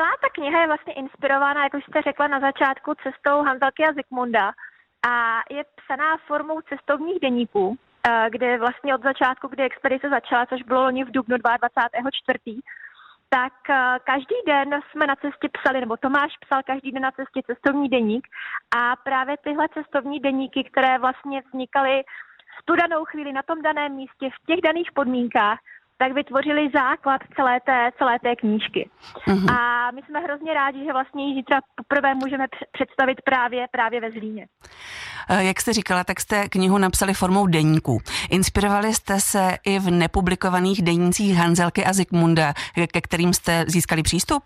celá ta kniha je vlastně inspirována, jak už jste řekla na začátku, cestou Hanzelky a Zikmunda a je psaná formou cestovních deníků, eh, kde vlastně od začátku, kdy expedice začala, což bylo loni v dubnu 22.4., tak eh, každý den jsme na cestě psali, nebo Tomáš psal každý den na cestě cestovní deník a právě tyhle cestovní deníky, které vlastně vznikaly v tu danou chvíli na tom daném místě, v těch daných podmínkách, tak vytvořili základ celé té, celé té knížky. Uh-huh. A my jsme hrozně rádi, že vlastně ji zítra poprvé můžeme představit právě, právě ve Zlíně. Eh, jak jste říkala, tak jste knihu napsali formou deníků. Inspirovali jste se i v nepublikovaných denících Hanzelky a Zikmunda, ke kterým jste získali přístup?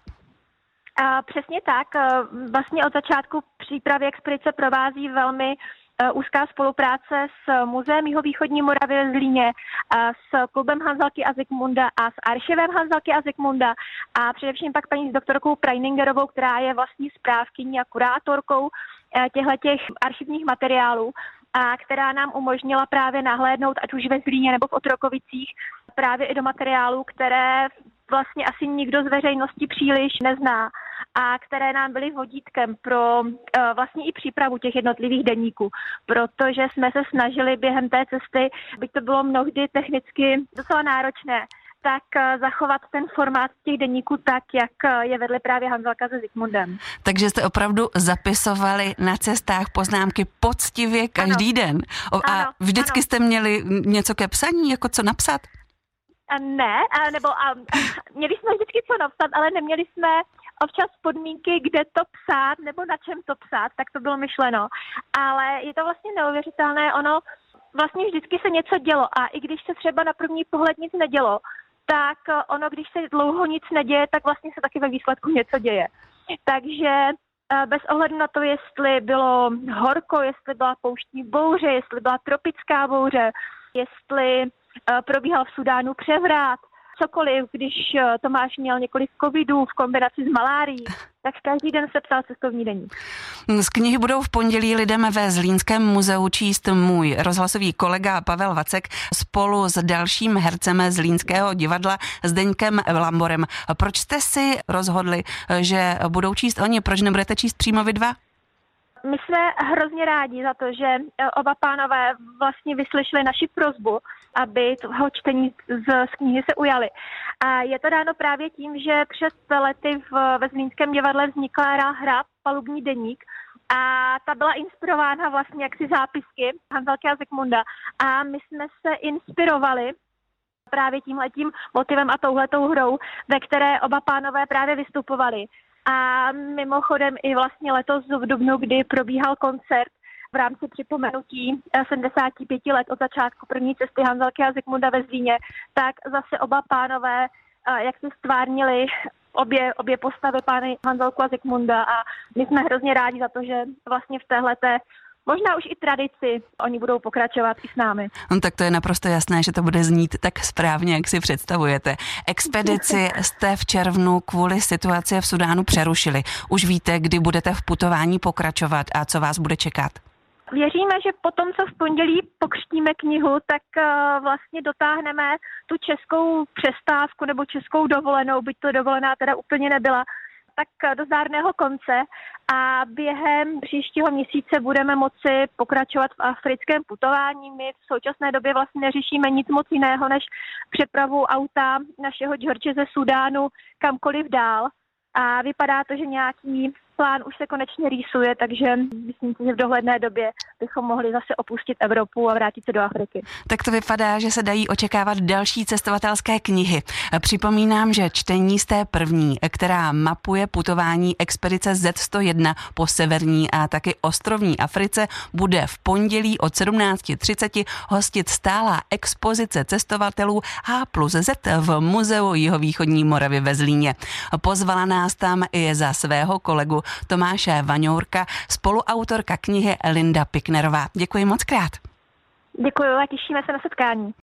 A přesně tak. Eh, vlastně od začátku přípravy expedice provází velmi Eh, úzká spolupráce s Muzeem Jihovýchodní Moravy v Zlíně, eh, s klubem Hanzalky a Zikmunda a s archivem Hanzalky a Zikmunda a především pak paní s doktorkou Preiningerovou, která je vlastní správkyní a kurátorkou eh, těchto těch archivních materiálů a která nám umožnila právě nahlédnout, ať už ve Zlíně nebo v Otrokovicích, právě i do materiálů, které vlastně asi nikdo z veřejnosti příliš nezná a které nám byly vodítkem pro uh, vlastně i přípravu těch jednotlivých deníků, protože jsme se snažili během té cesty, byť to bylo mnohdy technicky docela náročné, tak uh, zachovat ten formát těch deníků tak, jak uh, je vedli právě Hanzelka se Zikmundem. Takže jste opravdu zapisovali na cestách poznámky poctivě každý ano. den. A ano, vždycky ano. jste měli něco ke psaní, jako co napsat? Ne, nebo a, měli jsme vždycky co napsat, ale neměli jsme občas podmínky, kde to psát nebo na čem to psát, tak to bylo myšleno. Ale je to vlastně neuvěřitelné, ono vlastně vždycky se něco dělo a i když se třeba na první pohled nic nedělo, tak ono, když se dlouho nic neděje, tak vlastně se taky ve výsledku něco děje. Takže eh, bez ohledu na to, jestli bylo horko, jestli byla pouštní bouře, jestli byla tropická bouře, jestli eh, probíhal v Sudánu převrat, cokoliv, když eh, Tomáš měl několik covidů v kombinaci s malárií, tak každý den se psal cestovní deník. Z knihy budou v pondělí lidem ve Zlínském muzeu číst můj rozhlasový kolega Pavel Vacek spolu s dalším hercem Zlínského divadla Zdeňkem Lamborem. Proč jste si rozhodli, že budou číst oni? Proč nebudete číst přímo vy dva? My jsme hrozně rádi za to, že eh, oba pánové vlastně vyslyšeli naši prozbu, aby toho čtení z, z knihy se ujali. A je to dáno právě tím, že před lety v, ve Zlínském divadle vznikla hra Palubní deník, a ta byla inspirována vlastně jaksi zápisky Hanzelky a Zikmunda. A my jsme se inspirovali právě tímhletím motivem a touhletou hrou, ve které oba pánové právě vystupovali. A mimochodem i vlastně letos v Dubnu, kdy probíhal koncert v rámci připomenutí 75 eh, let od začátku první cesty Hanzelky a Zikmunda ve Zlíně, tak zase oba pánové eh, jak si stvárnili obě, obě postavy pány Hanzelku a Zikmunda. A my jsme hrozně rádi za to, že vlastně v téhleté možná už i tradici, oni budou pokračovat i s námi. No, tak to je naprosto jasné, že to bude znít tak správně, jak si představujete. Expedici jste v červnu kvůli situaci v Sudánu přerušili. Už víte, kdy budete v putování pokračovat a co vás bude čekat? Věříme, že po tom, co v pondělí pokřtíme knihu, tak uh, vlastně dotáhneme tu českou přestávku nebo českou dovolenou, byť to dovolená teda úplně nebyla, tak do zdárného konce a během příštího měsíce budeme moci pokračovat v africkém putování. My v současné době vlastně neřešíme nic moc jiného než přepravu auta našeho George ze Sudánu kamkoliv dál. A vypadá to, že nějaký plán už se konečně rýsuje, takže myslím si, že v dohledné době bychom mohli zase opustit Evropu a vrátit se do Afriky. Tak to vypadá, že se dají očekávat další cestovatelské knihy. Připomínám, že čtení z té první, která mapuje putování expedice Z101 po severní a taky ostrovní Africe, bude v pondělí od 17.30 hostit stálá expozice cestovatelů A plus Z v Muzeu Jihovýchodní Moravy ve Zlíně. Pozvala nás tam i za svého kolegu Tomáše Vaňourka, spoluautorka knihy Linda Piknerová. Děkuji moc krát. Děkuji a těšíme se na setkání.